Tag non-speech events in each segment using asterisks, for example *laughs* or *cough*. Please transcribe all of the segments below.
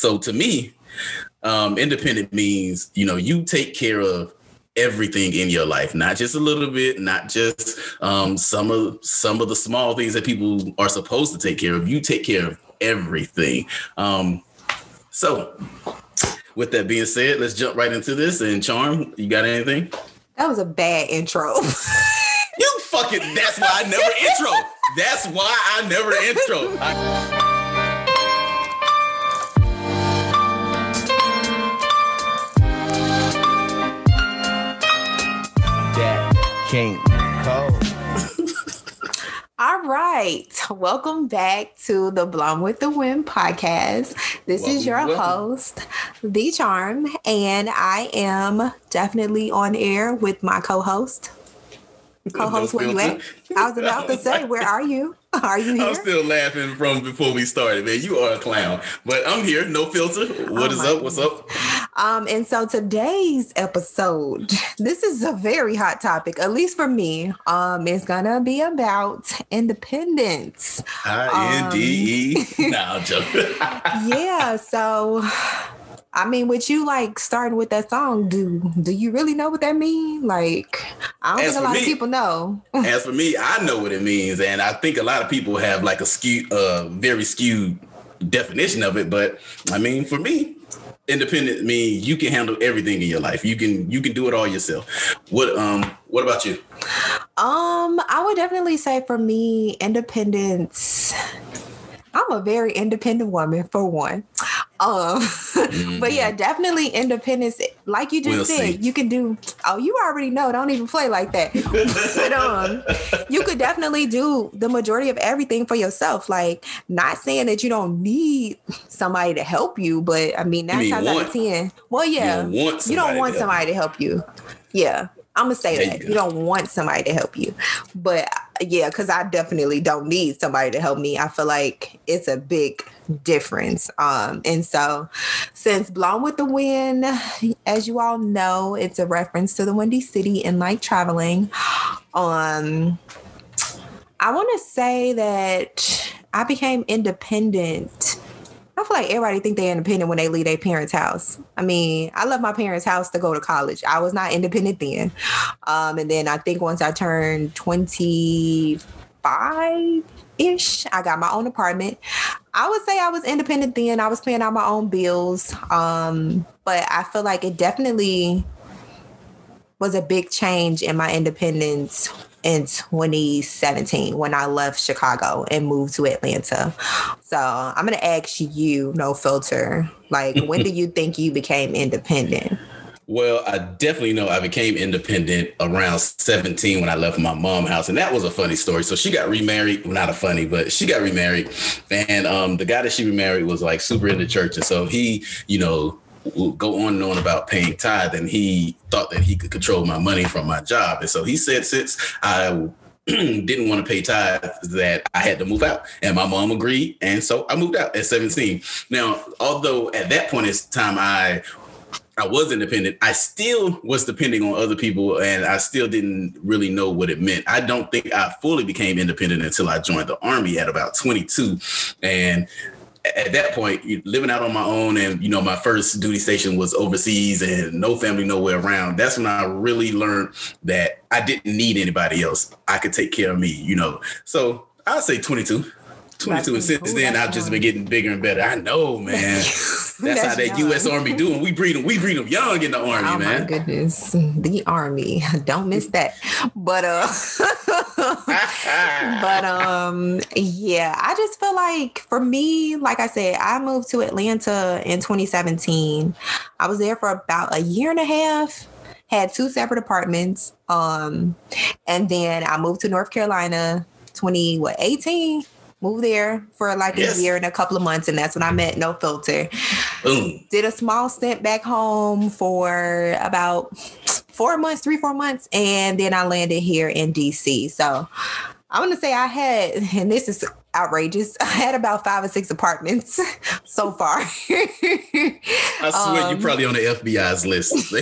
So to me, um, independent means you know you take care of everything in your life, not just a little bit, not just um, some of some of the small things that people are supposed to take care of. You take care of everything. Um, so, with that being said, let's jump right into this. And Charm, you got anything? That was a bad intro. *laughs* you fucking. That's why I never intro. That's why I never intro. I- King *laughs* Cole. All right. Welcome back to the Blown with the Wind podcast. This welcome, is your welcome. host, The Charm, and I am definitely on air with my co host. *laughs* Co host, where you at? I was about to say, where are you? *laughs* Are you here? I'm still laughing from before we started, man. You are a clown, but I'm here, no filter. What oh is up? What's up? Um, and so today's episode, *laughs* this is a very hot topic, at least for me. Um, it's gonna be about independence. I N D E. Um, *laughs* nah, I'm joking. *laughs* yeah. So I mean, with you like starting with that song, do do you really know what that means? Like, I don't as think a lot me, of people know. as for me, I know what it means, and I think a lot of people have like a skewed, uh, very skewed definition of it. But I mean, for me, independent means you can handle everything in your life. You can you can do it all yourself. What um what about you? Um, I would definitely say for me, independence. I'm a very independent woman for one. Um, mm-hmm. *laughs* but yeah, mm-hmm. definitely independence. Like you just we'll said, see. you can do. Oh, you already know. Don't even play like that. but um, *laughs* you could definitely do the majority of everything for yourself. Like, not saying that you don't need somebody to help you, but I mean, nine times out of ten, well, yeah, you don't want, you don't want somebody to help you. Yeah, I'm gonna say there that you, you, don't want somebody to help you, but yeah, because I definitely don't need somebody to help me. I feel like it's a big difference. Um, and so, since "Blown with the Wind," as you all know, it's a reference to the Windy City and like traveling. Um, I want to say that I became independent I feel like everybody think they're independent when they leave their parents' house. I mean, I left my parents' house to go to college. I was not independent then. Um, and then I think once I turned 25 ish, I got my own apartment. I would say I was independent then. I was paying out my own bills. Um, but I feel like it definitely was a big change in my independence in 2017 when I left Chicago and moved to Atlanta. So I'm gonna ask you, no filter, like when do you think you became independent? Well, I definitely know I became independent around 17 when I left my mom's house. And that was a funny story. So she got remarried. Well, not a funny, but she got remarried. And um, the guy that she remarried was like super into church. And so he, you know, go on and on about paying tithe, and he thought that he could control my money from my job. And so he said, since I *clears throat* didn't want to pay tithe that I had to move out. And my mom agreed. And so I moved out at 17. Now, although at that point in time I I was independent, I still was depending on other people and I still didn't really know what it meant. I don't think I fully became independent until I joined the army at about 22. And at that point, living out on my own, and you know, my first duty station was overseas, and no family nowhere around. That's when I really learned that I didn't need anybody else. I could take care of me, you know. So I'd say 22. 22 and since then I've just been getting bigger and better. I know, man. *laughs* That's, how that young. U.S. Army doing. We breed them. We breed them young in the army, oh, man. my goodness, the army. *laughs* Don't miss that. But uh, *laughs* but um, yeah. I just feel like for me, like I said, I moved to Atlanta in 2017. I was there for about a year and a half had two separate apartments. Um, and then I moved to North Carolina 20, what, 18? Moved there for like yes. a year and a couple of months, and that's when I met No Filter. Boom. Did a small stint back home for about four months, three, four months, and then I landed here in DC. So I'm gonna say I had, and this is outrageous. *laughs* I had about five or six apartments *laughs* so far. *laughs* I swear um, you're probably on the FBI's list.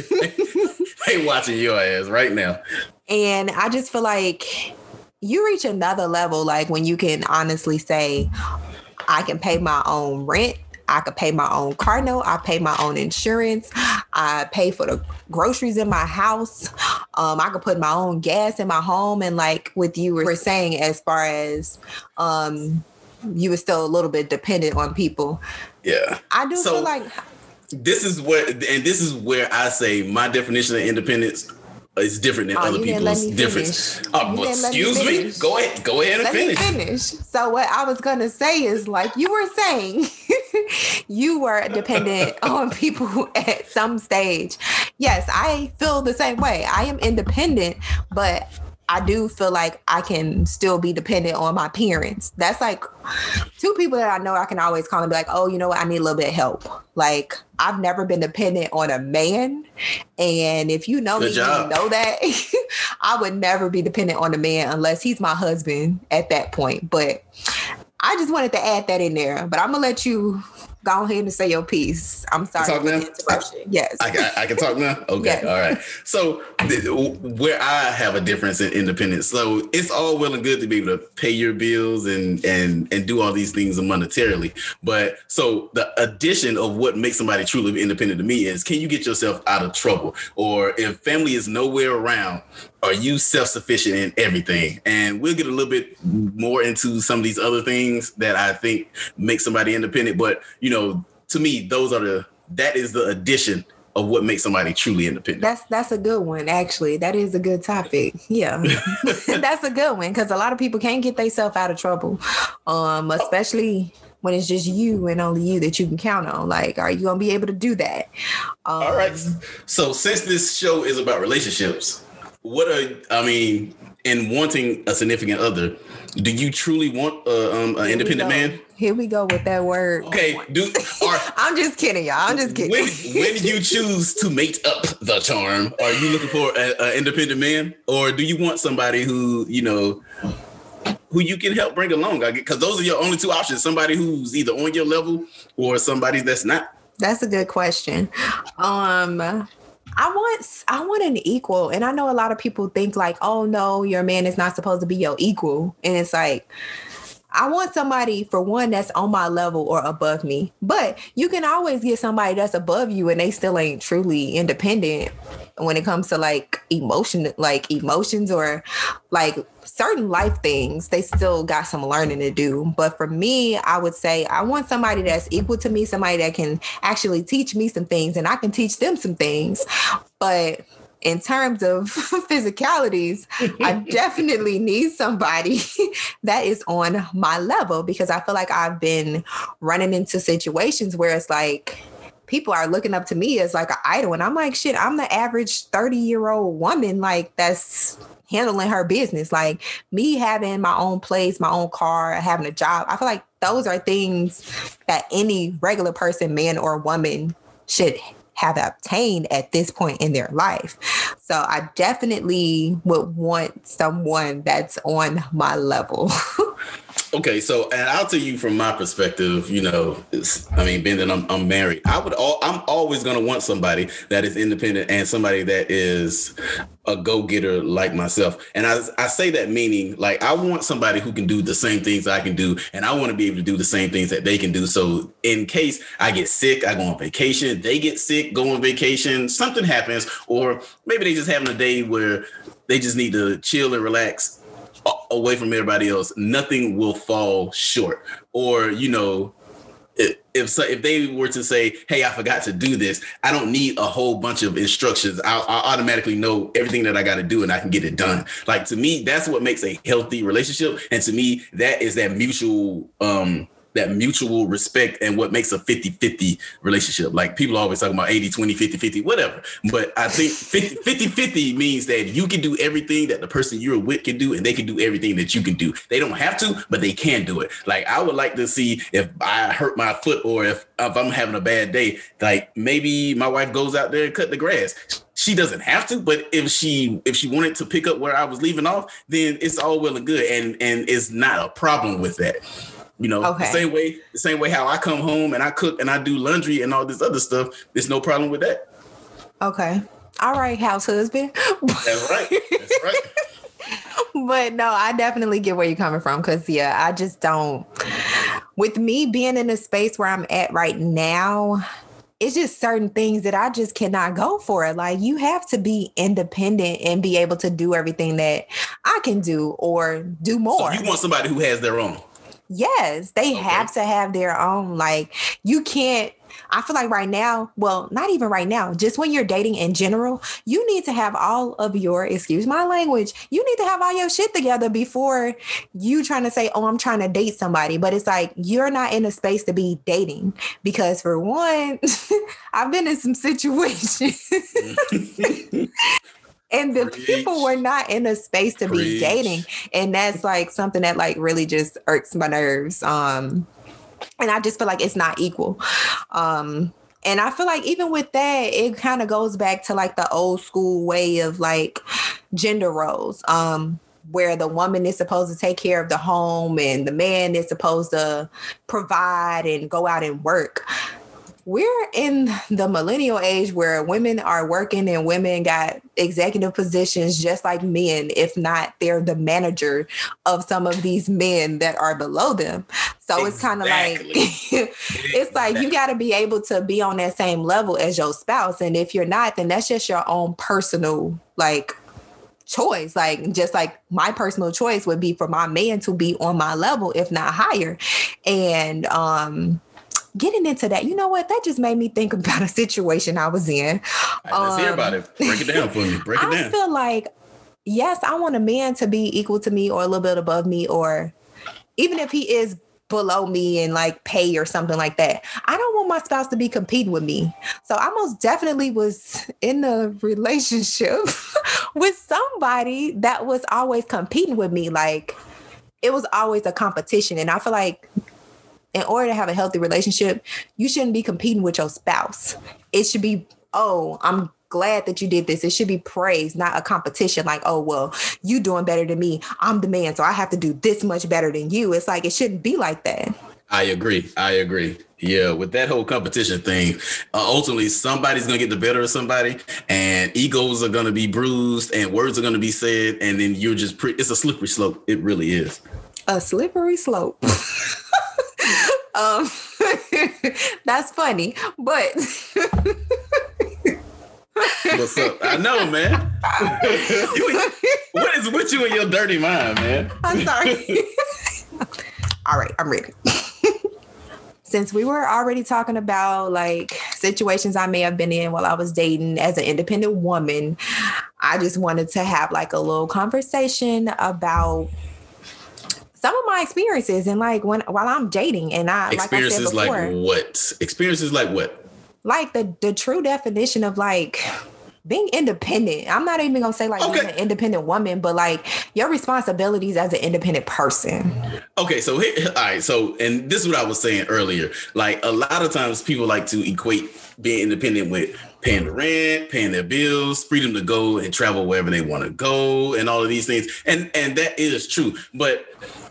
they watching your ass right now. And I just feel like you reach another level like when you can honestly say i can pay my own rent I could pay my own car note. I pay my own insurance. I pay for the groceries in my house. Um, I could put my own gas in my home. And like with you were saying, as far as um, you were still a little bit dependent on people. Yeah. I do so, feel like this is what and this is where I say my definition of independence is different than oh, other people's difference. Uh, well, excuse me, me, Go ahead. Go ahead and let finish. finish. So what I was gonna say is like you were saying, *laughs* you were dependent *laughs* on people at some stage. Yes, I feel the same way. I am independent, but I do feel like I can still be dependent on my parents. That's like two people that I know I can always call and be like, oh, you know what? I need a little bit of help. Like I've never been dependent on a man. And if you know Good me, job. you know that *laughs* I would never be dependent on a man unless he's my husband at that point. But I just wanted to add that in there. But I'm gonna let you go ahead and say your piece. I'm sorry talk now? interruption. Yes. I, I, I, can talk now? *laughs* Okay. Yes. All right. So where I have a difference in independence. So it's all well and good to be able to pay your bills and and and do all these things monetarily. But so the addition of what makes somebody truly independent to me is can you get yourself out of trouble? Or if family is nowhere around, are you self-sufficient in everything? And we'll get a little bit more into some of these other things that I think make somebody independent. But you know, to me, those are the that is the addition of what makes somebody truly independent. That's that's a good one, actually. That is a good topic. Yeah, *laughs* *laughs* that's a good one because a lot of people can't get themselves out of trouble, um, especially when it's just you and only you that you can count on. Like, are you gonna be able to do that? Um, All right. So since this show is about relationships, what are I mean, in wanting a significant other, do you truly want a, um, an independent man? Here we go with that word. Okay, do are, *laughs* I'm just kidding, y'all. I'm just kidding. When, when you choose to mate up the charm, are you looking for an independent man, or do you want somebody who you know who you can help bring along? Because those are your only two options: somebody who's either on your level or somebody that's not. That's a good question. Um, I want I want an equal. And I know a lot of people think like, oh no, your man is not supposed to be your equal. And it's like I want somebody for one that's on my level or above me. But you can always get somebody that's above you and they still ain't truly independent when it comes to like emotion like emotions or like certain life things. They still got some learning to do. But for me i would say i want somebody that's equal to me somebody that can actually teach me some things and i can teach them some things. But in terms of *laughs* physicalities, I *laughs* definitely need somebody *laughs* that is on my level because I feel like I've been running into situations where it's like people are looking up to me as like an idol. And I'm like, shit, I'm the average 30 year old woman, like that's handling her business. Like me having my own place, my own car, having a job. I feel like those are things that any regular person, man or woman, should have obtained at this point in their life. So I definitely would want someone that's on my level. *laughs* Okay, so and I'll tell you from my perspective, you know, I mean, being that I'm, I'm married, I would all I'm always gonna want somebody that is independent and somebody that is a go-getter like myself. And I I say that meaning like I want somebody who can do the same things I can do, and I want to be able to do the same things that they can do. So in case I get sick, I go on vacation, they get sick, go on vacation, something happens, or maybe they just having a day where they just need to chill and relax away from everybody else, nothing will fall short. Or, you know, if if, so, if they were to say, "Hey, I forgot to do this," I don't need a whole bunch of instructions. I'll, I'll automatically know everything that I got to do, and I can get it done. Like to me, that's what makes a healthy relationship, and to me, that is that mutual um that mutual respect and what makes a 50-50 relationship. Like people are always talk about 80, 20, 50, 50, whatever. But I think 50, *laughs* 50, means that you can do everything that the person you're with can do and they can do everything that you can do. They don't have to, but they can do it. Like I would like to see if I hurt my foot or if, if I'm having a bad day, like maybe my wife goes out there and cut the grass she doesn't have to but if she if she wanted to pick up where i was leaving off then it's all well and good and and it's not a problem with that you know, okay. the same way, the same way how I come home and I cook and I do laundry and all this other stuff. There's no problem with that. Okay. All right, house husband. That's right. That's right. *laughs* but no, I definitely get where you're coming from because yeah, I just don't with me being in the space where I'm at right now, it's just certain things that I just cannot go for. Like you have to be independent and be able to do everything that I can do or do more. So you want somebody who has their own. Yes, they okay. have to have their own. Like you can't I feel like right now, well, not even right now, just when you're dating in general, you need to have all of your, excuse my language, you need to have all your shit together before you trying to say, oh, I'm trying to date somebody. But it's like you're not in a space to be dating because for one, *laughs* I've been in some *laughs* situations. *laughs* and the Preach. people were not in a space to Preach. be dating and that's like something that like really just irks my nerves um and I just feel like it's not equal. Um, and I feel like even with that, it kind of goes back to like the old school way of like gender roles. Um, where the woman is supposed to take care of the home and the man is supposed to provide and go out and work we're in the millennial age where women are working and women got executive positions just like men if not they're the manager of some of these men that are below them so exactly. it's kind of like it's like you got to be able to be on that same level as your spouse and if you're not then that's just your own personal like choice. Like just like my personal choice would be for my man to be on my level, if not higher. And um getting into that, you know what? That just made me think about a situation I was in. Right, let's hear about it. Break it down for me. Break it I down. I feel like, yes, I want a man to be equal to me or a little bit above me, or even if he is below me and like pay or something like that. I don't want my spouse to be competing with me. So I most definitely was in a relationship *laughs* with somebody that was always competing with me. Like it was always a competition. And I feel like in order to have a healthy relationship, you shouldn't be competing with your spouse. It should be, oh, I'm glad that you did this. It should be praise, not a competition like, oh, well, you doing better than me. I'm the man, so I have to do this much better than you. It's like it shouldn't be like that. I agree. I agree. Yeah, with that whole competition thing, uh, ultimately somebody's gonna get the better of somebody, and egos are gonna be bruised, and words are gonna be said, and then you're just pre- it's a slippery slope. It really is. A slippery slope. *laughs* Um, *laughs* that's funny, but. *laughs* What's up? I know, man. *laughs* you, what is with you and your dirty mind, man? I'm sorry. All right, I'm ready. Since we were already talking about like situations I may have been in while I was dating as an independent woman, I just wanted to have like a little conversation about some of my experiences and like when while I'm dating and I experiences like, I before, like what experiences like what like the the true definition of like being independent. I'm not even gonna say like okay. being an independent woman, but like your responsibilities as an independent person. Okay, so here, all right, so and this is what I was saying earlier. Like a lot of times people like to equate being independent with paying the rent, paying their bills, freedom to go and travel wherever they want to go, and all of these things. And and that is true, but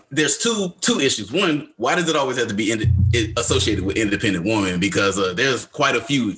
there's two two issues. One, why does it always have to be in, associated with independent woman? Because uh, there's quite a few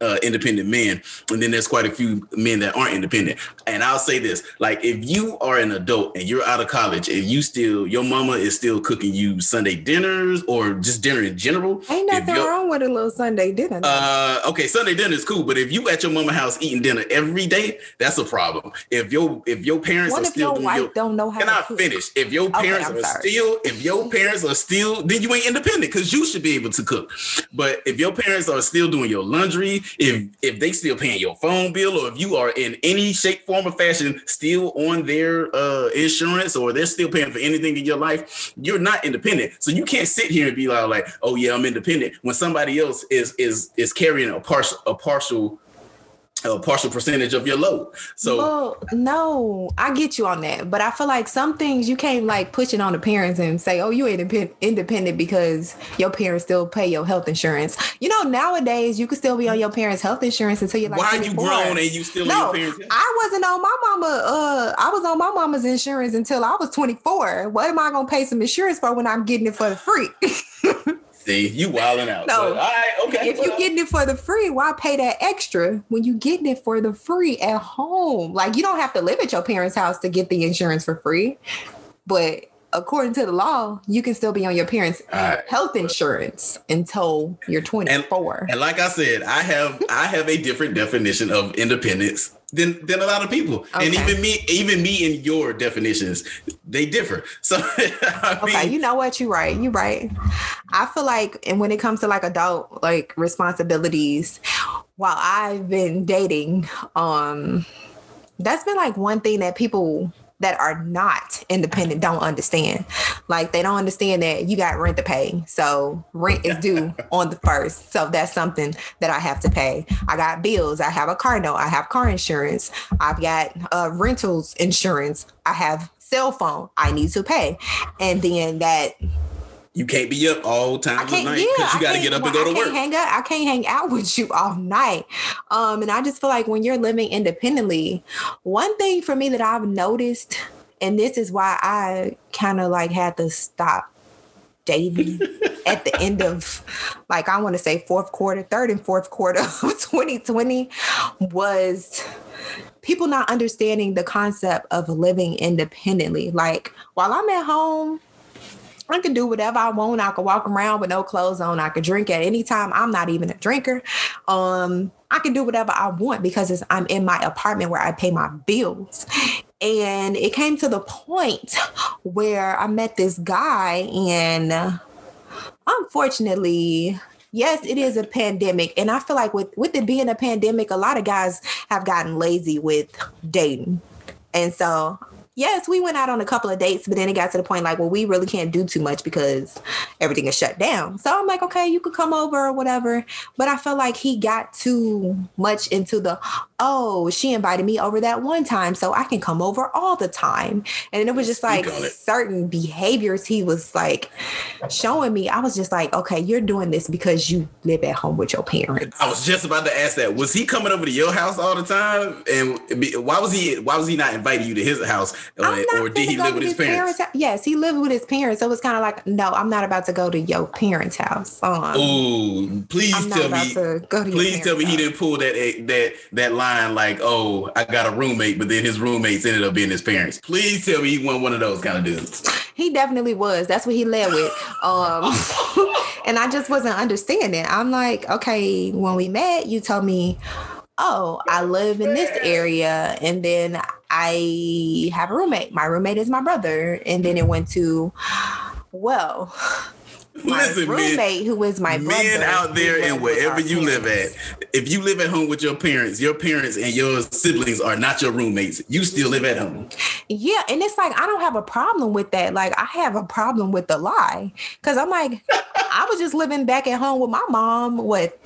uh, independent men, and then there's quite a few men that aren't independent. And I'll say this: like, if you are an adult and you're out of college, and you still your mama is still cooking you Sunday dinners or just dinner in general, ain't nothing wrong with a little Sunday dinner. Uh, okay, Sunday dinner is cool, but if you at your mama house eating dinner every day, that's a problem. If your if your parents what are still your wife your, don't know how can I cook? finish? If your parents okay, are sorry. still if your parents are still, then you ain't independent because you should be able to cook. But if your parents are still doing your laundry, if if they still paying your phone bill or if you are in any shape form or fashion still on their uh, insurance or they're still paying for anything in your life you're not independent. So you can't sit here and be like, like oh yeah i'm independent. When somebody else is is is carrying a partial a partial a partial percentage of your load. So well, no, I get you on that, but I feel like some things you can't like push it on the parents and say, "Oh, you ain't independent because your parents still pay your health insurance." You know, nowadays you can still be on your parents' health insurance until you're like. Why 24. you grown and you still no, on your parents? I wasn't on my mama. Uh, I was on my mama's insurance until I was 24. What am I gonna pay some insurance for when I'm getting it for the free? *laughs* See, you wilding out. No, but, all right, okay. If you're getting it for the free, why pay that extra when you're getting it for the free at home? Like you don't have to live at your parents' house to get the insurance for free. But according to the law, you can still be on your parents' right. health insurance until you're 24. And, and, like I said, I have I have a different definition of independence than than a lot of people. Okay. And even me, even me and your definitions, they differ. *laughs* So I mean, okay, you know what? You're right. You're right. I feel like, and when it comes to like adult like responsibilities, while I've been dating, um, that's been like one thing that people that are not independent don't understand. Like they don't understand that you got rent to pay. So rent is due *laughs* on the first. So that's something that I have to pay. I got bills. I have a car note. I have car insurance. I've got uh, rentals insurance. I have cell phone I need to pay. And then that you can't be up all times of night because yeah, you got to get up and go to work. Hang out, I can't hang out *laughs* with you all night. Um, and I just feel like when you're living independently, one thing for me that I've noticed, and this is why I kind of like had to stop dating *laughs* at the end of like I want to say fourth quarter, third and fourth quarter of *laughs* 2020 was people not understanding the concept of living independently. Like while I'm at home I can do whatever I want. I can walk around with no clothes on. I can drink at any time. I'm not even a drinker. Um, I can do whatever I want because I'm in my apartment where I pay my bills. And it came to the point where I met this guy, and unfortunately, yes, it is a pandemic. And I feel like with, with it being a pandemic, a lot of guys have gotten lazy with dating. And so yes, we went out on a couple of dates, but then it got to the point like, well, we really can't do too much because everything is shut down. So I'm like, okay, you could come over or whatever. But I felt like he got too much into the, oh, she invited me over that one time, so I can come over all the time. And it was just like certain behaviors he was like showing me. I was just like, okay, you're doing this because you live at home with your parents. I was just about to ask that. Was he coming over to your house all the time? And why was he why was he not inviting you to his house? or did he live with his, parents? parents? Yes, he lived with his parents. So it was kind of like, no, I'm not about to go to your parents' house. Um, Ooh, please tell me. please tell me house. he didn't pull that that that line like, oh, I got a roommate, but then his roommates ended up being his parents. Please tell me he wasn't one of those kind of dudes. He definitely was. That's what he led with. Um, *laughs* and I just wasn't understanding. I'm like, okay, when we met, you told me oh, I live in this area. And then I have a roommate. My roommate is my brother. And then it went to, well, my Listen, roommate men, who is my men out there and wherever you parents. live at if you live at home with your parents your parents and your siblings are not your roommates. You still live at home. Yeah and it's like i don't have a problem with that. Like i have a problem with the lie. Because i'm like i was just living back at home with my mom what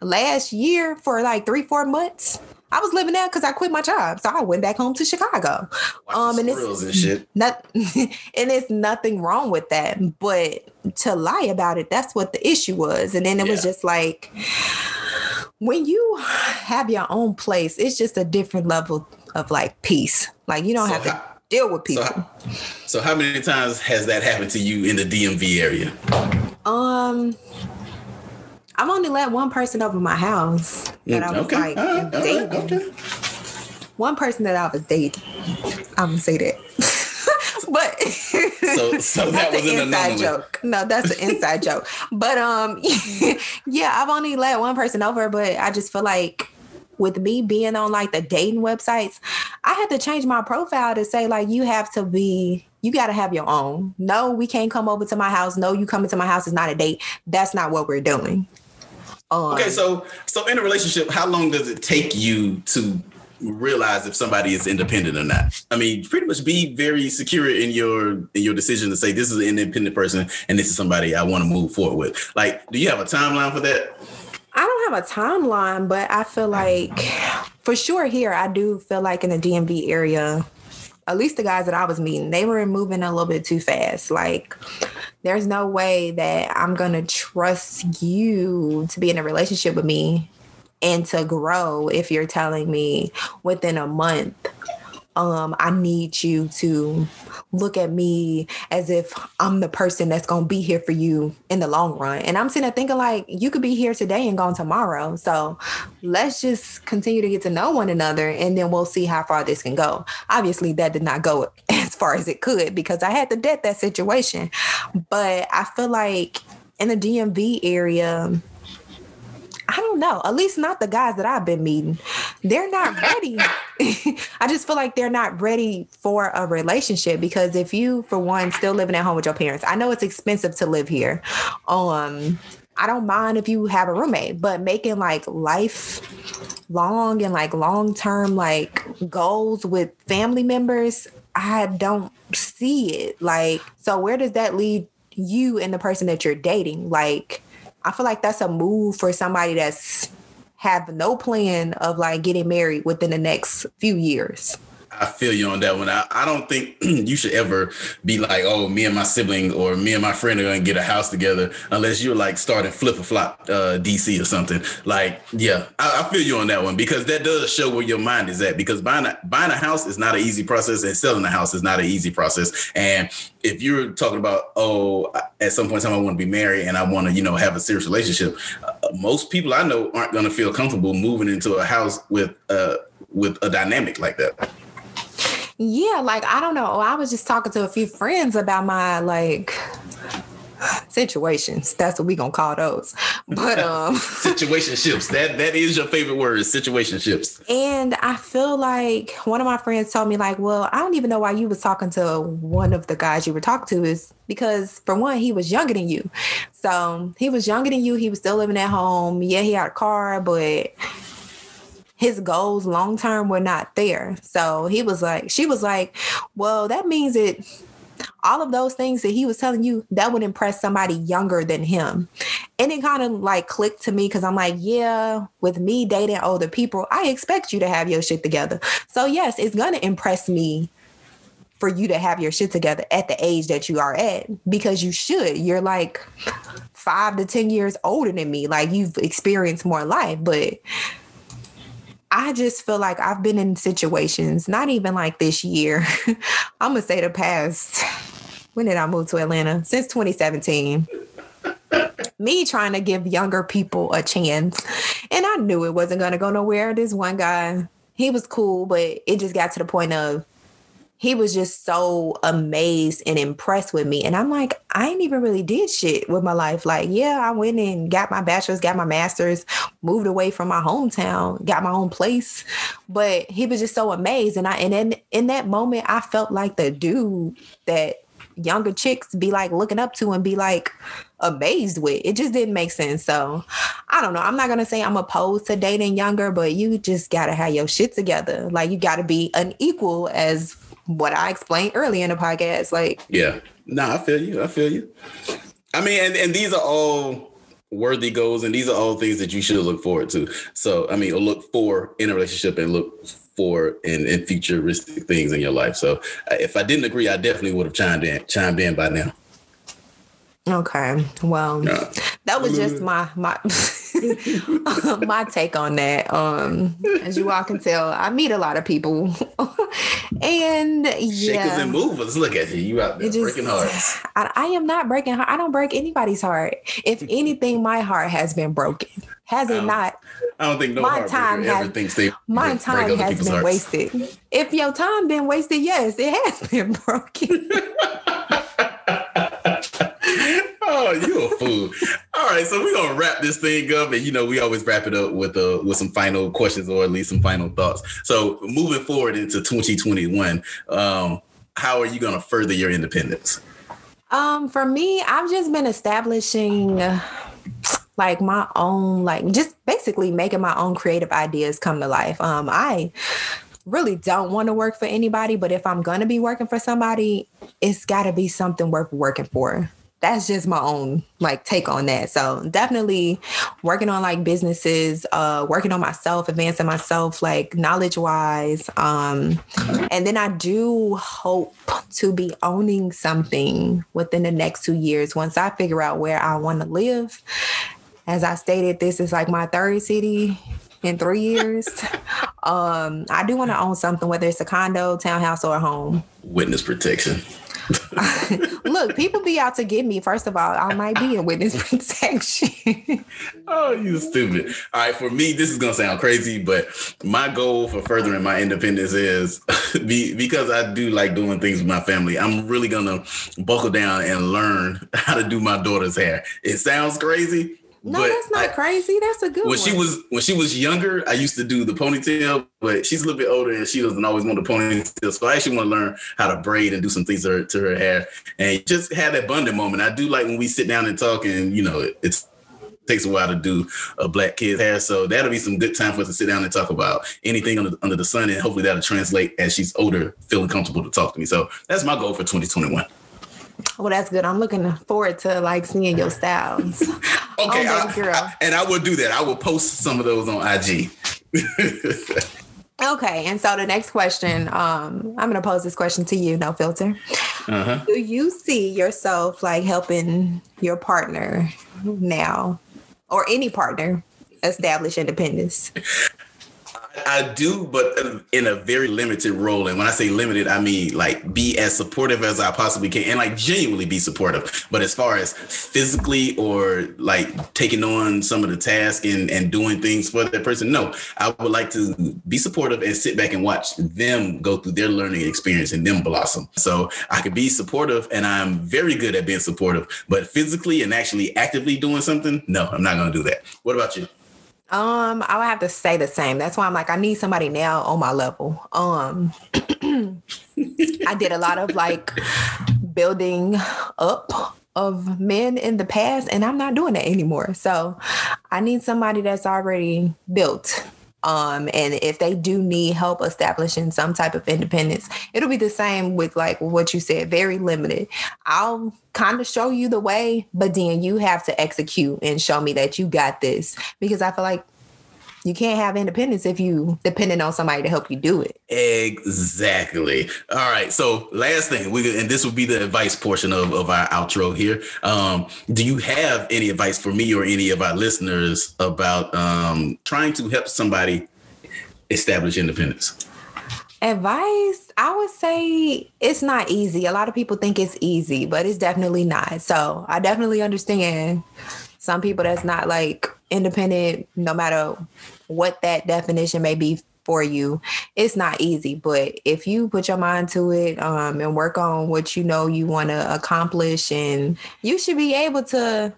last year for like three, four months. I was living there because I quit my job, so I went back home to Chicago. Watch um, and it's and shit. Not, *laughs* and it's nothing wrong with that, but to lie about it, that's what the issue was. And then it yeah. was just like when you have your own place, it's just a different level of like peace. Like you don't so have to deal with people. So how, so how many times has that happened to you in the DMV area? Um I've only let one person over my house that I was okay. like dating. Okay. One person that I was dating. I'm gonna say that. *laughs* but so, *laughs* so that was an inside joke. No, that's an inside joke. But um, *laughs* yeah, I've only let one person over, but I just feel like with me being on like the dating websites, I had to change my profile to say like you have to be you got to have your own. No, we can't come over to my house. No, you coming to my house is not a date. That's not what we're doing. Um, okay, so so in a relationship, how long does it take you to realize if somebody is independent or not? I mean, pretty much be very secure in your in your decision to say this is an independent person and this is somebody I want to move forward with. Like, do you have a timeline for that? I don't have a timeline, but I feel like for sure here I do feel like in the DMV area at least the guys that I was meeting, they were moving a little bit too fast. Like, there's no way that I'm gonna trust you to be in a relationship with me and to grow if you're telling me within a month um, I need you to look at me as if I'm the person that's gonna be here for you in the long run. And I'm sitting there thinking like you could be here today and gone tomorrow. So let's just continue to get to know one another and then we'll see how far this can go. Obviously that did not go *laughs* as far far as it could because I had to debt that situation. But I feel like in the DMV area, I don't know. At least not the guys that I've been meeting. They're not ready. *laughs* I just feel like they're not ready for a relationship because if you, for one, still living at home with your parents, I know it's expensive to live here. Um, I don't mind if you have a roommate, but making like life long and like long term like goals with family members, I don't see it. Like, so where does that lead you and the person that you're dating? Like, I feel like that's a move for somebody that's have no plan of like getting married within the next few years. I feel you on that one. I, I don't think *clears throat* you should ever be like, oh, me and my sibling or me and my friend are gonna get a house together unless you're like starting flip a flop uh, DC or something. Like, yeah, I, I, feel you on that one because that does show where your mind is at. Because buying a buying a house is not an easy process, and selling a house is not an easy process. And if you're talking about, oh, at some point in time I want to be married and I want to, you know, have a serious relationship, uh, most people I know aren't gonna feel comfortable moving into a house with uh with a dynamic like that. Yeah, like I don't know. I was just talking to a few friends about my like situations. That's what we gonna call those. *laughs* But um situationships. That that is your favorite word, situationships. And I feel like one of my friends told me, like, well, I don't even know why you was talking to one of the guys you were talking to is because for one, he was younger than you. So he was younger than you, he was still living at home. Yeah, he had a car, but his goals long term were not there. So he was like, she was like, well, that means it all of those things that he was telling you that would impress somebody younger than him. And it kind of like clicked to me because i'm like yeah with me dating older people i expect you to have your shit together. So yes it's gonna impress me for you to have your shit together at the age that you are at because you should. You're like five to ten years older than me. Like you've experienced more life but I just feel like I've been in situations, not even like this year. *laughs* I'm gonna say the past. When did I move to Atlanta? Since 2017. Me trying to give younger people a chance. And I knew it wasn't gonna go nowhere. This one guy, he was cool, but it just got to the point of he was just so amazed and impressed with me. And I'm like, I ain't even really did shit with my life. Like, yeah, I went and got my bachelor's, got my master's, moved away from my hometown, got my own place. But he was just so amazed. And I and in, in that moment, I felt like the dude that younger chicks be like looking up to and be like amazed with. It just didn't make sense. So I don't know. I'm not gonna say I'm opposed to dating younger, but you just gotta have your shit together. Like you gotta be an equal as what I explained early in the podcast. Like, yeah, no, I feel you. I feel you. I mean, and, and these are all worthy goals, and these are all things that you should look forward to. So, I mean, look for in a relationship and look for in, in futuristic things in your life. So, uh, if I didn't agree, I definitely would have chimed in chimed in by now. Okay. Well, that was just my my *laughs* *laughs* my take on that. Um, as you all can tell, I meet a lot of people, *laughs* and yeah, shakers and movers. Look at you, you out there just, breaking hearts. I, I am not breaking. Heart. I don't break anybody's heart. If *laughs* anything, my heart has been broken. Has it not? I don't think no my time has, my time has been hearts. wasted. If your time been wasted, yes, it has been broken. oh, you a fool. All right, so we're gonna wrap this thing up, and you know we always wrap it up with uh with some final questions or at least some final thoughts. So moving forward into 2021, um, how are you gonna further your independence? Um, for me, I've just been establishing like my own, like just basically making my own creative ideas come to life. Um, I really don't want to work for anybody, but if I'm gonna be working for somebody, it's got to be something worth working for that's just my own like take on that. So definitely working on like businesses, uh, working on myself, advancing myself like knowledge wise. Um, and then I do hope to be owning something within the next two years once I figure out where I want to live. As I stated, this is like my third city in three years. *laughs* um, I do want to own something, whether it's a condo, townhouse, or a home. Witness protection. *laughs* Look, people be out to get me. First of all, I might be in witness *laughs* protection. oh, you stupid. All right, for me, this is gonna sound crazy, but my goal for furthering my independence is *laughs* be, because I do like doing things with my family. I'm really gonna buckle down and learn how to do my daughter's hair. It sounds crazy, no, but that's not I, crazy. That's a good when one. she was when she was younger, I used to do the ponytail, but she's a little bit older and she doesn't always want the ponytail. So I actually want to learn how to braid and do some things to her, to her hair and just have that bonding moment. I do like when we sit down and talk and you know it, it's takes a while to do a black kid's hair. So that'll be some good time for us to sit down and talk about anything under, under the sun. And hopefully that'll translate as she's older, feeling comfortable to talk to me. So that's my goal for 2021. Well, that's good. I'm looking forward to like seeing your styles. *laughs* okay, I, I, and I will do that. I will post some of those on IG. *laughs* okay, and so the next question, um, I'm going to pose this question to you, no filter. Uh-huh. Do you see yourself like helping your partner now, or any partner, establish independence? I do, but um, in a very limited role. And when I say limited, I mean like be as supportive as I possibly can and like genuinely be supportive. But as far as physically or like taking on some of the tasks and, and doing things for that person, no, I would like to be supportive and sit back and watch them go through their learning experience and them blossom. So I could be supportive and I'm very good at being supportive, but physically and actually actively doing something, no, I'm not going to do that. What about you? Um, I would have to say the same. That's why I'm like, I need somebody now on my level. Um, *clears throat* I did a lot of like building up of men in the past, and I'm not doing that anymore. So I need somebody that's already built um, and if they do need help establishing some type of independence, it'll be the same with like what you said, very limited. I'll kind of show you the way, but then you have to execute and show me that you got this because I feel like you can't have independence if you dependent on somebody to help you do it. Exactly. All right. So last thing, we and this will be the advice portion of, of our outro here. Um, do you have any advice for me or any of our listeners about um, trying to help somebody establish independence? Advice, I would say it's not easy. A lot of people think it's easy, but it's definitely not. So I definitely understand some people that's not like independent, no matter what that definition may be for you it's not easy but if you put your mind to it um, and work on what you know you want to accomplish and you should be able to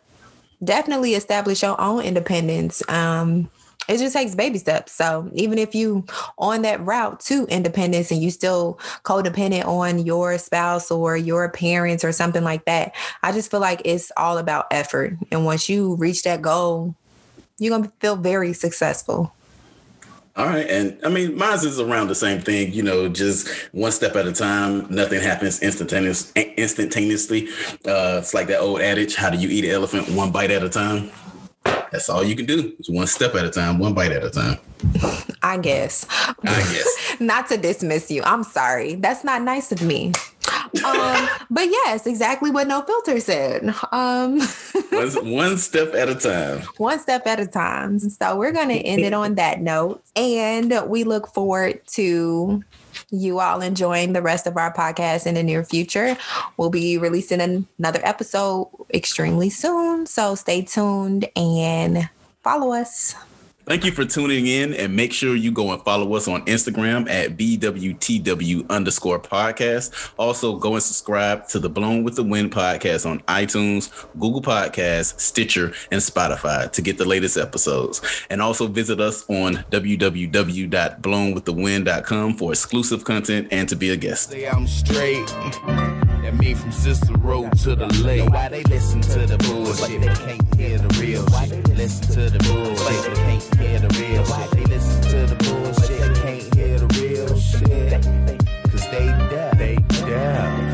definitely establish your own independence um, it just takes baby steps. So even if you on that route to independence and you still codependent on your spouse or your parents or something like that i just feel like it's all about effort. And once you reach that goal you're gonna feel very successful. All right. And I mean, mine is around the same thing, you know, just one step at a time. Nothing happens instantaneous, instantaneously. Uh, it's like that old adage, how do you eat an elephant one bite at a time? That's all you can do. It's one step at a time, one bite at a time. I guess. I guess. *laughs* not to dismiss you. I'm sorry. That's not nice of me um, but yes, exactly what No Filter said. Um, *laughs* one, one step at a time. One step at a time. So we're going to end it on that note. And we look forward to you all enjoying the rest of our podcast in the near future. We'll be releasing another episode extremely soon. So stay tuned and follow us. Thank you for tuning in and make sure you go and follow us on Instagram at BWTW underscore podcast. Also, go and subscribe to the Blown with the Wind podcast on iTunes, Google Podcasts, Stitcher, and Spotify to get the latest episodes. And also visit us on www.blownwiththewind.com for exclusive content and to be a guest. I'm straight. That me from Cicero to the lake. Why they listen to the bullshit? They can't hear the real shit listen to the bullshit. They can't hear the real shit. They listen to the bullshit. They can't hear the real shit. Cause they deaf. They deaf.